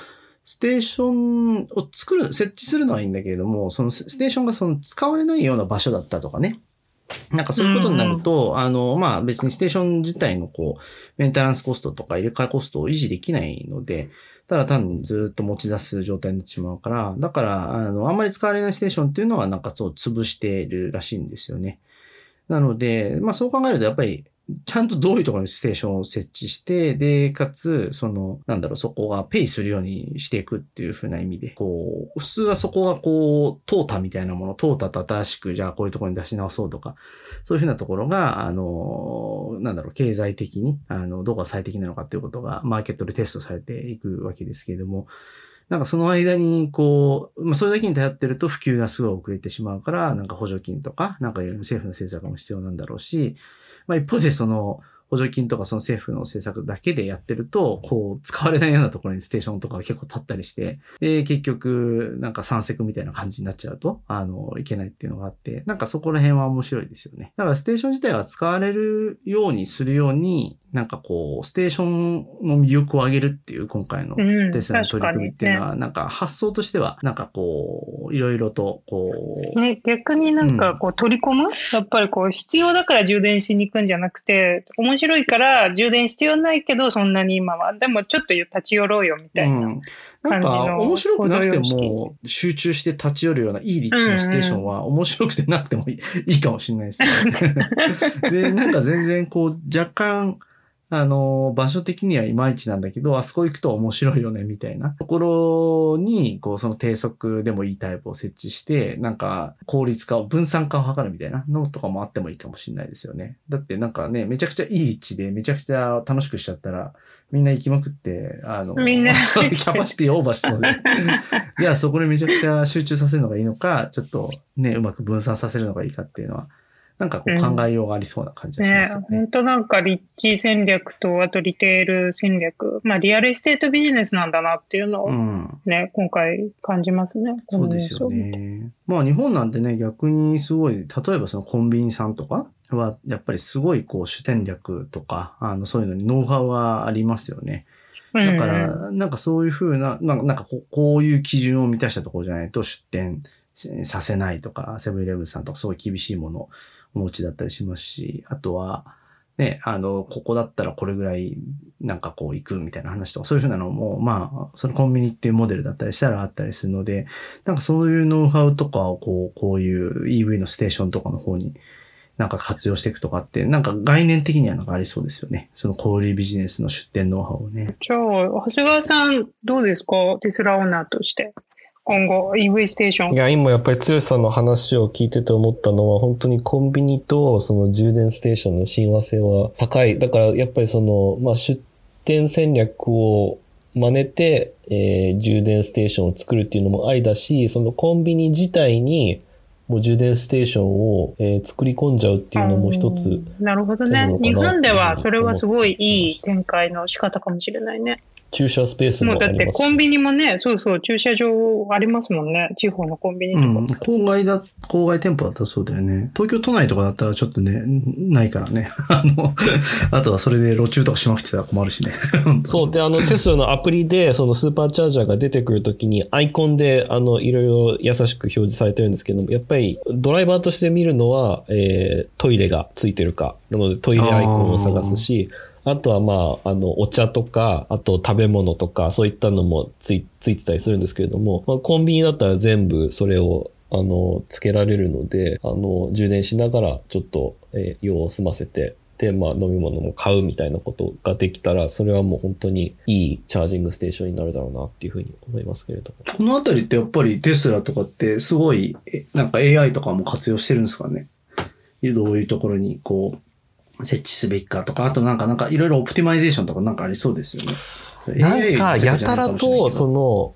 [SPEAKER 3] ステーションを作る、設置するのはいいんだけれども、そのステーションがその使われないような場所だったとかね。なんかそういうことになると、うん、あの、まあ別にステーション自体のこう、メンテナンスコストとか入れ替えコストを維持できないので、ただ単にずっと持ち出す状態になってしまうから、だから、あの、あんまり使われないステーションっていうのはなんかそう潰しているらしいんですよね。なので、まあそう考えるとやっぱり、ちゃんとどういうところにステーションを設置して、で、かつ、その、なんだろう、そこがペイするようにしていくっていうふうな意味で、こう、普通はそこがこう、トータみたいなもの、トータと新しく、じゃあこういうところに出し直そうとか、そういうふうなところが、あの、なんだろう、経済的に、あの、どこが最適なのかっていうことが、マーケットでテストされていくわけですけれども、なんかその間に、こう、まあ、それだけに頼ってると普及がすごい遅れてしまうから、なんか補助金とか、なんかいろいろ政府の政策も必要なんだろうし、まあ一方でその、補助金とかその政府の政策だけでやってると、こう、使われないようなところにステーションとかが結構立ったりして、で、結局、なんか山積みたいな感じになっちゃうと、あの、いけないっていうのがあって、なんかそこら辺は面白いですよね。だからステーション自体は使われるようにするように、なんかこう、ステーションの魅力を上げるっていう今回のテスラの取り組みっていうのは、なんか発想としては、なんかこう、いろいろとこ
[SPEAKER 1] う。ね、逆になんかこう取り込む、うん、やっぱりこう必要だから充電しに行くんじゃなくて、面白いから充電必要ないけど、そんなに今は。でもちょっと立ち寄ろうよみたいな。うん
[SPEAKER 3] なんか面白くなくても集中して立ち寄るようないい立地のステーションは面白くてなくてもいいかもしれないですね。<laughs> で、なんか全然こう若干あの、場所的にはいまいちなんだけど、あそこ行くと面白いよね、みたいなところに、こう、その低速でもいいタイプを設置して、なんか、効率化を、分散化を図るみたいなのとかもあってもいいかもしれないですよね。だってなんかね、めちゃくちゃいい立地で、めちゃくちゃ楽しくしちゃったら、みんな行きまくって、あの、
[SPEAKER 1] みんな <laughs>
[SPEAKER 3] キャパシティオーバーしそうで。じゃあそこでめちゃくちゃ集中させるのがいいのか、ちょっとね、うまく分散させるのがいいかっていうのは、なんかこう考えようがありそうな感じがしますよね。
[SPEAKER 1] ね本当なんか立地戦略と、あとリテール戦略、まあリアルエステートビジネスなんだなっていうのをね、うん、今回感じますね。
[SPEAKER 3] そうですよね。まあ日本なんてね、逆にすごい、例えばそのコンビニさんとかは、やっぱりすごいこう主戦略とか、あのそういうのにノウハウはありますよね。だから、なんかそういうふうな、なんかこういう基準を満たしたところじゃないと出店させないとか、セブンイレブンさんとかすごい厳しいものお持ちだったりしますし、あとは、ね、あの、ここだったらこれぐらいなんかこう行くみたいな話とか、そういうふうなのも、まあ、そのコンビニっていうモデルだったりしたらあったりするので、なんかそういうノウハウとかをこう、こういう EV のステーションとかの方になんか活用していくとかって、なんか概念的にはなんかありそうですよね。その小売ビジネスの出店ノウハウをね。
[SPEAKER 1] じゃあ、長谷川さんどうですか？テスラオーナーとして。今後 EV ステーション。
[SPEAKER 4] いや、今やっぱり剛さんの話を聞いてて思ったのは、本当にコンビニとその充電ステーションの親和性は高い。だからやっぱりその、まあ出店戦略を真似て、えー、充電ステーションを作るっていうのもありだし、そのコンビニ自体にもう充電ステーションを、えー、作り込んじゃうっていうのも一つ。
[SPEAKER 1] なるほどね。日本ではそれはすごいいい展開の仕方かもしれないね。
[SPEAKER 4] 駐車スペース
[SPEAKER 1] ももうだってコンビニもね、そうそう、駐車場ありますもんね。地方のコンビニとか。うん、
[SPEAKER 3] 郊外だ、郊外店舗だったらそうだよね。東京都内とかだったらちょっとね、ないからね。<laughs> あの、あとはそれで路中とかしまくってたら困るしね。
[SPEAKER 4] そう。で、あの、テスラのアプリで、そのスーパーチャージャーが出てくるときに、アイコンで、あの、いろいろ優しく表示されてるんですけども、やっぱりドライバーとして見るのは、えー、トイレがついてるか、
[SPEAKER 2] なのでトイレアイコンを探すし、あとはまあ、あの、お茶とか、あと食べ物とか、そういったのもついついてたりするんですけれども、まあ、コンビニだったら全部それをあの、つけられるので、あの、充電しながらちょっと、えー、用を済ませて、で、まあ、飲み物も買うみたいなことができたら、それはもう本当にいいチャージングステーションになるだろうなっていうふうに思いますけれども。
[SPEAKER 3] このあたりってやっぱりテスラとかってすごい、なんか AI とかも活用してるんですかね？どういうところにこう、設置すべきかとか、あとなんかなんかいろいろ optimization とかなんかありそうですよね。
[SPEAKER 2] なんか、やたらと、その、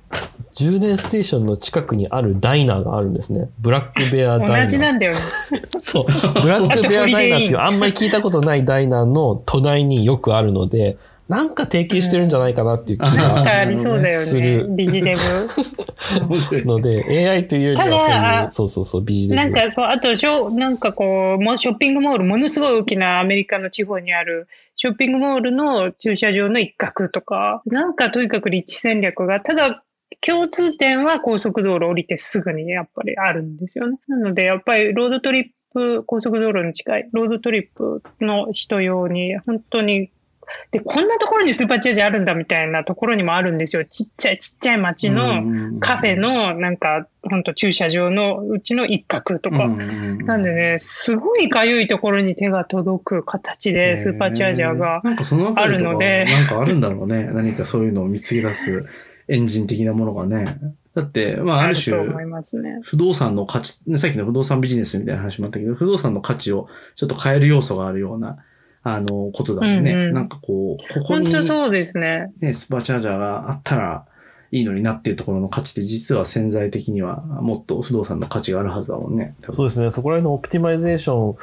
[SPEAKER 2] 充電ステーションの近くにあるダイナーがあるんですね。 Black Bear Diner。
[SPEAKER 1] 同じなんだよね。<laughs>
[SPEAKER 2] そう。ブラックベアダイナーっていうあんまり聞いたことないダイナーの隣によくあるので、なんか提携してるんじゃないかなっていう気が、
[SPEAKER 1] ありそうだよね。ビジネ
[SPEAKER 2] ブ。ので、AI というよりはそうそうそう、ビジネブ。
[SPEAKER 1] なんかそう、あと、しょなんかこう、もショッピングモール、ものすごい大きなアメリカの地方にあるショッピングモールの駐車場の一角とか、なんかとにかく立地戦略が、ただ、共通点は高速道路降りてすぐにやっぱりあるんですよね。なので、やっぱりロードトリップ、高速道路に近いロードトリップの人用に本当にで、こんなところにスーパーチャージあるんだみたいなところにもあるんですよ。ちっちゃいちっちゃい街のカフェのなんか、本当駐車場のうちの一角とか。なんでね、すごいかゆいところに手が届く形でスーパーチャージャーがあるので。
[SPEAKER 3] なんかあるんだろうね。<laughs> 何かそういうのを見つけ出すエンジン的なものがね。だって、まあ、ある種、不動産の価値、さっきの不動産ビジネスみたいな話もあったけど、不動産の価値をちょっと変える要素があるような、あの、ことだもんね。うんうん、なんかこう、ここに、
[SPEAKER 1] 本当そうですね。
[SPEAKER 3] ね、スーパーチャージャーがあったらいいのになっていうところの価値って実は潜在的にはもっと不動産の価値があるはずだもんね。
[SPEAKER 2] そうですね。そこら辺のオプティマイゼーション、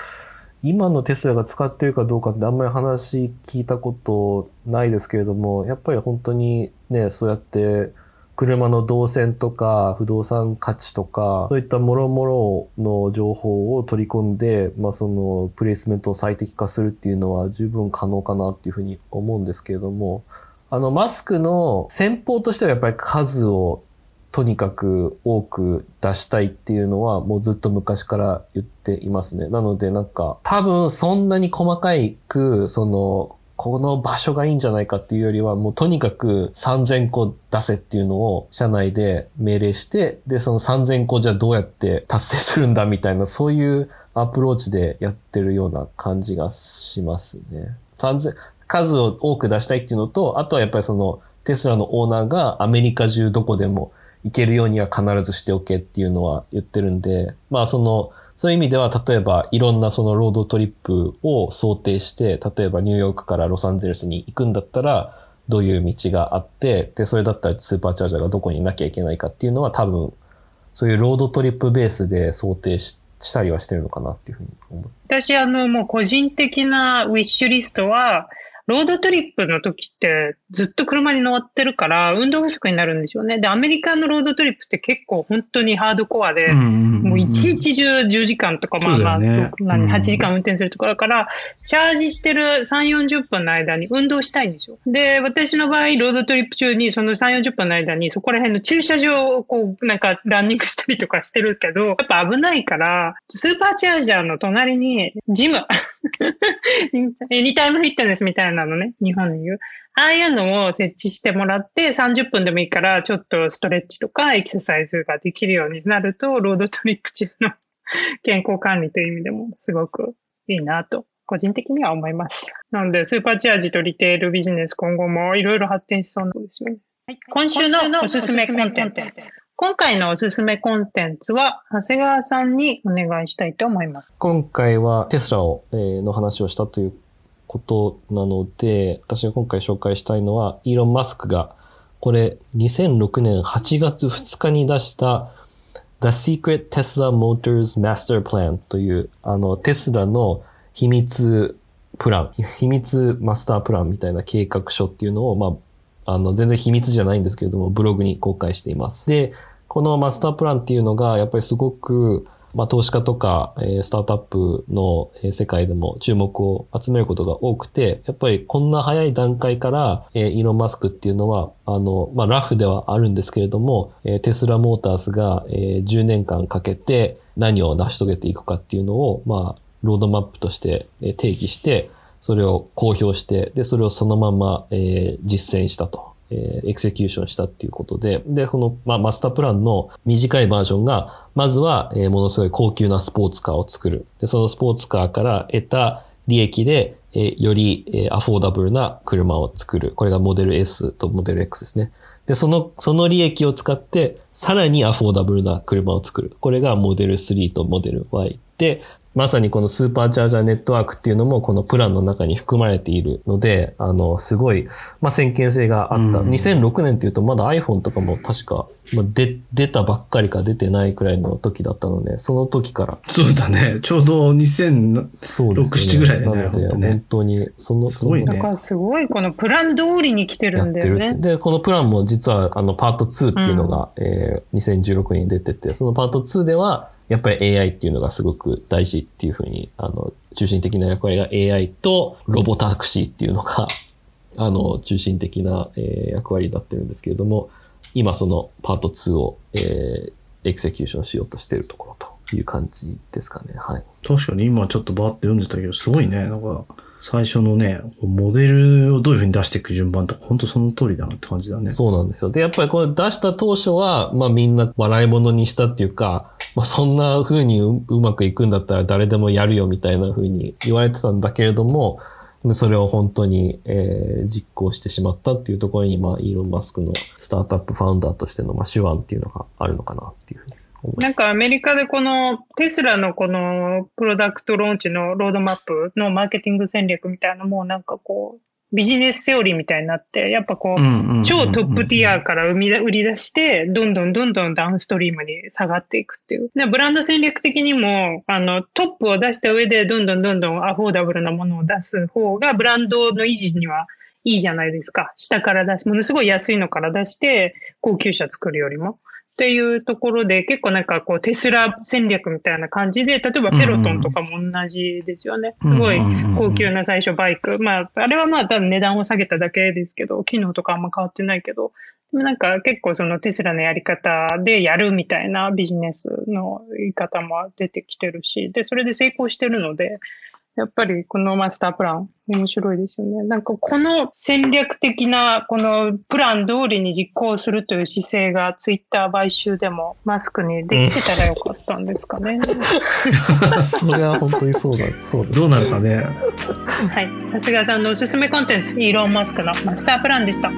[SPEAKER 2] 今のテスラが使ってるかどうかってあんまり話聞いたことないですけれども、やっぱり本当にね、そうやって車の動線とか不動産価値とか、そういったもろもろの情報を取り込んで、まあそのプレイスメントを最適化するっていうのは十分可能かなっていうふうに思うんですけれども、あのマスクの先方としてはやっぱり数をとにかく多く出したいっていうのはもうずっと昔から言っていますね。なのでなんか多分そんなに細かいくそのこの場所がいいんじゃないかっていうよりは、もうとにかく3000個出せっていうのを社内で命令して、で、その3000個じゃどうやって達成するんだみたいな、そういうアプローチでやってるような感じがしますね。3000、数を多く出したいっていうのと、あとはやっぱりそのテスラのオーナーがアメリカ中どこでも行けるようには必ずしておけっていうのは言ってるんで、まあその、そういう意味では、例えばいろんなそのロードトリップを想定して、例えばニューヨークからロサンゼルスに行くんだったら、どういう道があって、で、それだったらスーパーチャージャーがどこにいなきゃいけないかっていうのは多分、そういう road trip ベースで想定ししたりはしてるのかなっていうふうに思う。
[SPEAKER 1] 私、あの、もう個人的な wish list は、 road trip の時ってずっと車に乗ってるから運動不足になるんですよね。で、アメリカの road trip って結構本当にハードコアで、もう一日中10時間とか、まあまあ、ね、8時間運転するところだから、チャージしてる3、40分の間に運動したいんですよ。で、私の場合、 road trip 中にその3、40分の間にそこら辺の駐車場をこう、なんかランニングしたりとかしてるけど、やっぱ危ないから、スーパーチャージャーの隣にジム、<laughs> <laughs> エニタイムフィットネスみたいなのね、日本で言う。ああいうのを設置してもらって、30分でもいいから、ちょっとストレッチとかエクササイズができるようになると、ロードトリップ中の <laughs> 健康管理という意味でもすごくいいなと、個人的には思います。なので、スーパーチャージとリテールビジネス今後もいろいろ発展しそうなんですよね。はい、今週のおすすめコンテンツ。今回のおすすめコンテンツは、長谷川さんにお願いしたいと思います。
[SPEAKER 2] 今回はテスラを、えー、の話をしたということなので、私が今回紹介したいのは、イーロン・マスクが、これ、2006年8月2日に出した The Secret Tesla Motors Master Plan という、あの、テスラの秘密プラン、秘密マスタープランみたいな計画書っていうのを、まあ、あの、全然秘密じゃないんですけれども、ブログに公開しています。で、このマスタープランっていうのが、やっぱりすごく、まあ、投資家とか、えー、スタートアップの、世界でも注目を集めることが多くて、やっぱりこんな早い段階から、えー、イーロン・マスクっていうのは、あの、まあ、ラフではあるんですけれども、えー、テスラモータースが、えー、10年間かけて何を成し遂げていくかっていうのを、まあ、ロードマップとして定義して、それを公表して、で、それをそのまま、えー実践したと。えー execution したっていうことで、で、この、まあ、マスタープランの短いバージョンが、まずは、えーものすごい高級なスポーツカーを作る。で、そのスポーツカーから得た利益で、えーより、えー affordable な車を作る。これがモデル S とモデル X ですね。で、その、その利益を使って、さらにアフォーダブルな車を作る。これがモデル3とモデル Y で、まさにこのスーパーチャージャーネットワークっていうのもこのプランの中に含まれているので、あの、すごい、まあ、先見性があった。
[SPEAKER 3] うん
[SPEAKER 2] 2006年っていうとまだ iPhone とかも確か、まあ、で出たばっかりか出てないくらいの時だったので、その時から。
[SPEAKER 3] そうだね。ちょうど2000、
[SPEAKER 2] そうです
[SPEAKER 3] 6 7ぐらいだよね
[SPEAKER 2] なので、
[SPEAKER 3] 本当ね
[SPEAKER 2] 本当に、その、
[SPEAKER 3] すごいね
[SPEAKER 2] その
[SPEAKER 1] だからすごい、このプラン通りに来てるんだよね。
[SPEAKER 2] で、このプランも実は、あの、パート2っていうのが、えー2016年に出てて、そのパート2では、やっぱり AI っていうのがすごく大事っていうふうに、あの、中心的な役割が AI とロボタクシーっていうのが、<laughs> あの、中心的な、えー役割になってるんですけれども、今そのパート2を、えーエクセキューションしようとしているところという感じですかね。はい。
[SPEAKER 3] 確かに今ちょっとバーって読んでたけど、すごいね。なんか、最初のね、モデルをどういう風に出していく順番とか、本当その通りだなって感じだね。
[SPEAKER 2] そうなんですよ。で、やっぱりこれ出した当初は、まあみんな笑い物にしたっていうか、まあそんな風にうまくいくんだったら誰でもやるよみたいな風に言われてたんだけれども、それを本当に、えー実行してしまったっていうところに、まあイーロン・マスクのスタートアップファウンダーとしての、まあ手腕っていうのがあるのかなっていうふうに。
[SPEAKER 1] なんかアメリカでこのテスラのこのプロダクトローンチのロードマップのマーケティング戦略みたいなのもなんかこうビジネスセオリーみたいになって、やっぱこう、超トップティアから生み出売り出して、どんどんどんどんダウンストリームに下がっていくっていう。で、ブランド戦略的にも、あの、トップを出した上で、どんどんどんどんアフォーダブルなものを出す方が、ブランドの維持にはいいじゃないですか。下から出し、ものすごい安いのから出して、高級車作るよりも。っていうところで、結構なんかこうテスラ戦略みたいな感じで、例えばペロトンとかも同じですよね。すごい高級な最初バイク。まあ、あれはまあ多分値段を下げただけですけど、機能とかあんま変わってないけど、でもなんか結構そのテスラのやり方でやるみたいなビジネスの言い方も出てきてるし、で、それで成功してるので、やっぱりこのマスタープラン、面白いですよね。なんかこの戦略的な、このプラン通りに実行するという姿勢がツイッター買収でもマスクにできてたらよかったんですかね。<laughs>
[SPEAKER 2] それは本当にそうだ、そう。
[SPEAKER 3] どうなるかね。
[SPEAKER 1] はい。長谷川さんのおすすめコンテンツ、イーロン・マスクのマスタープランでした。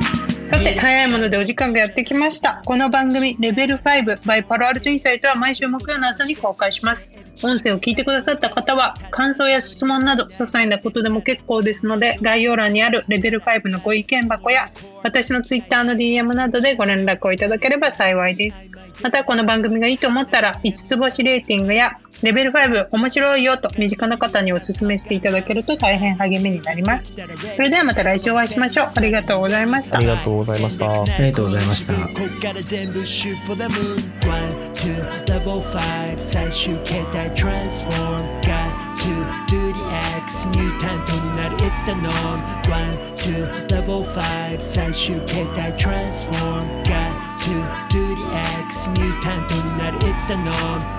[SPEAKER 1] さて、早いものでお時間がやってきました。この番組、レベル5 by パロアルトインサイトは毎週木曜の朝に公開します。音声を聞いてくださった方は、感想や質問など、些細なことでも結構ですので、概要欄にあるレベル5のご意見箱や、私のツイッターの DM などでご連絡をいただければ幸いです。また、この番組がいいと思ったら、5つ星レーティングや、レベル5面白いよと身近な方にお勧めしていただけると大変励みになります。それではまた来週お会いしましょう。ありがとうございました
[SPEAKER 2] ございました。
[SPEAKER 3] ありがとうございました。
[SPEAKER 5] こっから全部 shoot for the moon One, two, level 5最終形態 transform Got to do the X ミュータントになる It's the norm One, two, level 5最終形態 transform Got to do the X ミュータントになる It's the norm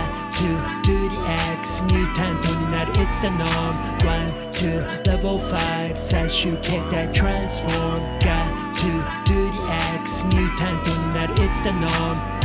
[SPEAKER 5] X ミュータントになる It's the norm One, two, level 5最終形態 transform Got to do the X ミュータントになる It's the norm